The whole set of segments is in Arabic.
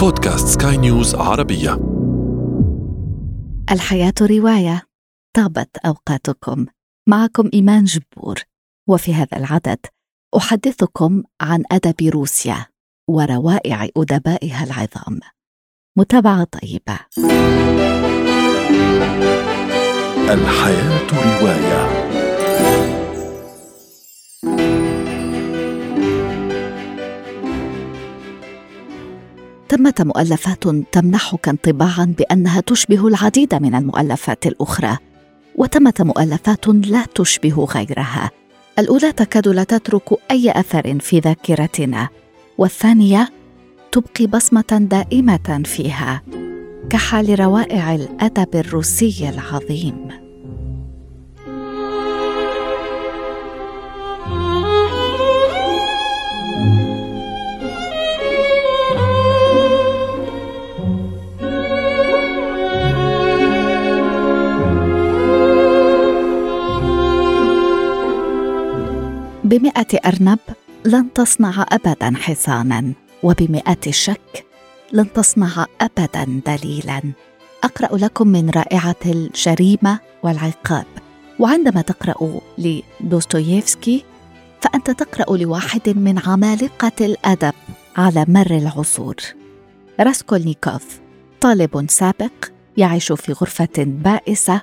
بودكاست سكاي نيوز عربية. الحياة رواية. طابت أوقاتكم. معكم إيمان جبور. وفي هذا العدد أحدثكم عن أدب روسيا وروائع أدبائها العظام. متابعة طيبة. الحياة رواية. ثمة مؤلفات تمنحك انطباعا بأنها تشبه العديد من المؤلفات الأخرى وثمة مؤلفات لا تشبه غيرها. الأولى تكاد لا تترك أي أثر في ذاكرتنا والثانية تبقي بصمة دائمة فيها كحال روائع الأدب الروسي العظيم. بمئة أرنب لن تصنع أبدا حصانا وبمئة شك لن تصنع أبدا دليلا. أقرأ لكم من رائعة الجريمة والعقاب. وعندما تقرأ لدوستويفسكي فأنت تقرأ لواحد من عمالقة الأدب على مر العصور. راسكولنيكوف طالب سابق يعيش في غرفة بائسة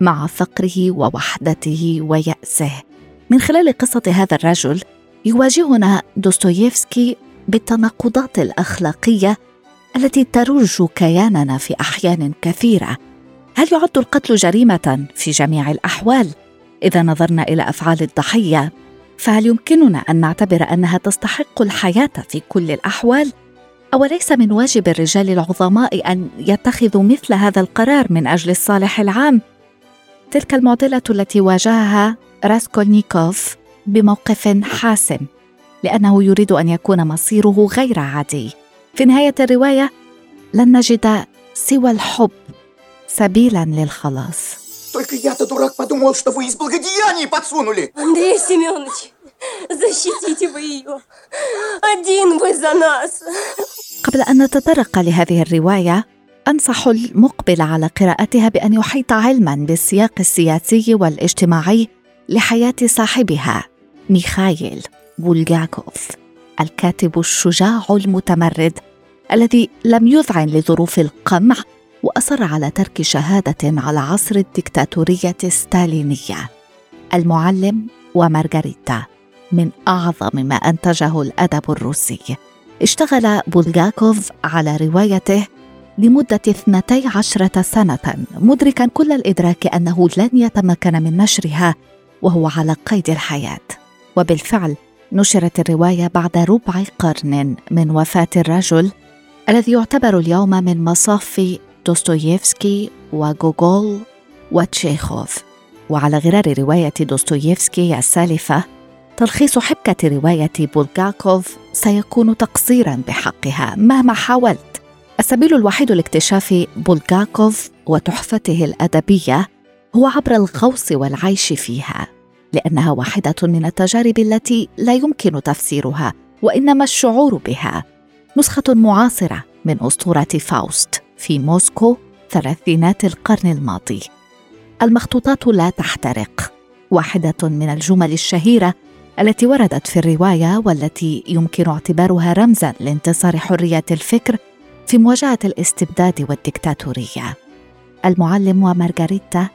مع فقره ووحدته ويأسه. من خلال قصة هذا الرجل يواجهنا دوستويفسكي بالتناقضات الأخلاقية التي تروج كياننا في أحيان كثيرة هل يعد القتل جريمة في جميع الأحوال؟ إذا نظرنا إلى أفعال الضحية فهل يمكننا أن نعتبر أنها تستحق الحياة في كل الأحوال؟ أوليس من واجب الرجال العظماء أن يتخذوا مثل هذا القرار من أجل الصالح العام؟ تلك المعضلة التي واجهها راسكولنيكوف بموقف حاسم لأنه يريد أن يكون مصيره غير عادي في نهاية الرواية لن نجد سوى الحب سبيلا للخلاص Только я-то дурак подумал, что вы из благодеяний подсунули. Андрей Семенович, защитите вы ее. Один вы за нас. قبل أن نتطرق لهذه الرواية أنصح المقبل على قراءتها بأن يحيط علما بالسياق السياسي والاجتماعي لحياة صاحبها ميخايل بولغاكوف الكاتب الشجاع المتمرد الذي لم يذعن لظروف القمع وأصر على ترك شهادة على عصر الدكتاتورية الستالينية. المعلم ومارغريتا من أعظم ما أنتجه الأدب الروسي. اشتغل بولغاكوف على روايته لمدة اثنتي عشرة سنة مدركا كل الإدراك أنه لن يتمكن من نشرها وهو على قيد الحياة. وبالفعل نشرت الرواية بعد ربع قرن من وفاة الرجل الذي يعتبر اليوم من مصاف دوستويفسكي وغوغول وتشيخوف. وعلى غرار رواية دوستويفسكي السالفة تلخيص حبكة رواية بولغاكوف سيكون تقصيرا بحقها مهما حاولت. السبيل الوحيد لاكتشاف بولغاكوف وتحفته الأدبية هو عبر الغوص والعيش فيها لأنها واحدة من التجارب التي لا يمكن تفسيرها وإنما الشعور بها. نسخة معاصرة من أسطورة فاوست في موسكو ثلاثينات القرن الماضي. المخطوطات لا تحترق. واحدة من الجمل الشهيرة التي وردت في الرواية والتي يمكن اعتبارها رمزا لانتصار حرية الفكر في مواجهة الاستبداد والديكتاتوريه المعلم ومارغريتا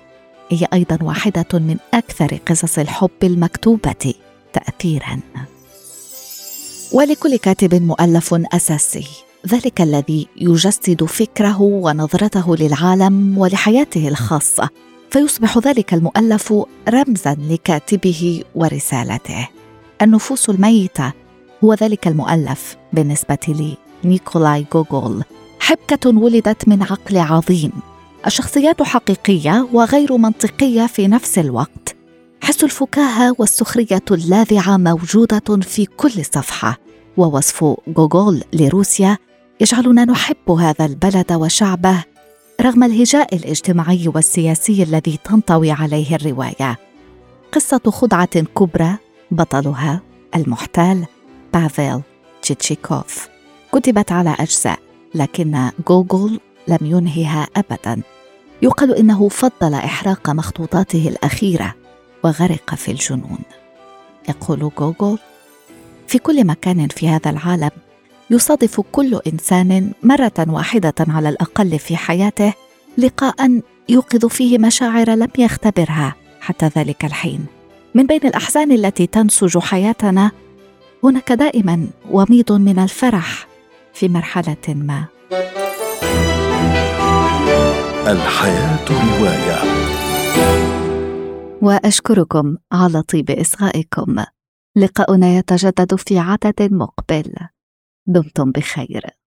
هي أيضا واحدة من أكثر قصص الحب المكتوبة تاثيرا. ولكل كاتب مؤلف أساسي ذلك الذي يجسد فكره ونظرته للعالم ولحياته الخاصة. فيصبح ذلك المؤلف رمزا لكاتبه ورسالته. النفوس الميتة هو ذلك المؤلف بالنسبة لي نيكولاي جوجول حبكة ولدت من عقل عظيم. الشخصيات حقيقية وغير منطقية في نفس الوقت. حس الفكاهة والسخرية اللاذعة موجودة في كل صفحة. ووصف جوجول لروسيا يجعلنا نحب هذا البلد وشعبه رغم الهجاء الاجتماعي والسياسي الذي تنطوي عليه الرواية. قصة خدعة كبرى بطلها المحتال بافيل تشيتشيكوف. كتبت على أجزاء لكن جوجول لم ينهها ابدا. يقال إنه فضل إحراق مخطوطاته الأخيرة وغرق في الجنون. يقول جوجول في كل مكان في هذا العالم يصادف كل إنسان مرة واحدة على الأقل في حياته لقاء يوقظ فيه مشاعر لم يختبرها حتى ذلك الحين. من بين الأحزان التي تنسج حياتنا هناك دائما وميض من الفرح في مرحلة ما. الحياة رواية. وأشكركم على طيب إصغائكم. لقاؤنا يتجدد في عدد مقبل. دمتم بخير.